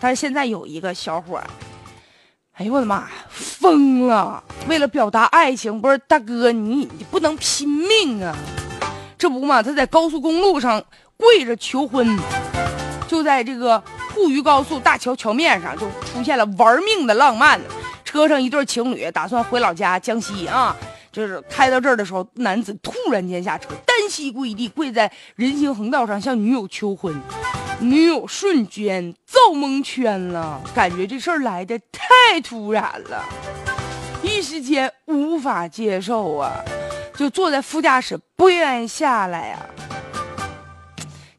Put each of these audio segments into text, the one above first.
但是现在有一个小伙，哎呦我的妈，疯了！为了表达爱情，不是大哥，你你不能拼命啊！这不嘛，他在高速公路上跪着求婚，就在这个沪渝高速大桥桥面上，就出现了玩命的浪漫。车上一对情侣打算回老家江西啊，就是开到这儿的时候，男子突然间下车，单膝跪地，跪在人行横道上向女友求婚，女友瞬间遭蒙圈了，感觉这事儿来的太突然了，一时间无法接受啊，就坐在副驾驶不愿意下来呀，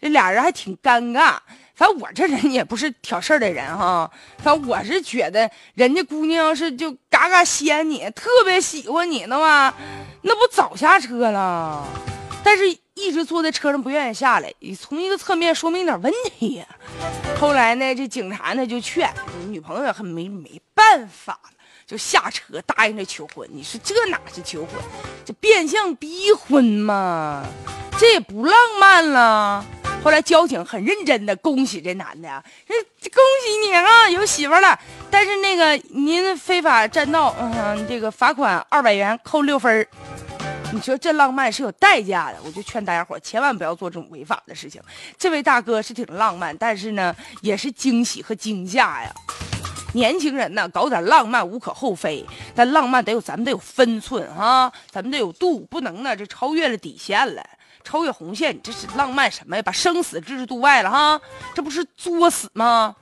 这俩人还挺尴尬。反正我这人也不是挑事儿的人哈，反正我是觉得人家姑娘要是就嘎嘎掀你，特别喜欢你的话，那不早下车了。但是一直坐在车上不愿意下来，从一个侧面说明点问题呀。后来呢，这警察呢就劝女朋友，还没没办法就下车答应这求婚。你说这哪是求婚，这变相逼婚嘛？这也不浪漫了。后来交警很认真的恭喜这男的呀，恭喜你啊，有媳妇了。但是那个您非法占道，嗯，这个罚款二百元，扣六分你说这浪漫是有代价的，我就劝大家伙千万不要做这种违法的事情。这位大哥是挺浪漫，但是呢，也是惊喜和惊吓呀。年轻人呢，搞点浪漫无可厚非，但浪漫得有咱们得有分寸啊，咱们得有度，不能呢这超越了底线了。超越红线，你这是浪漫什么呀？把生死置之度外了哈，这不是作死吗？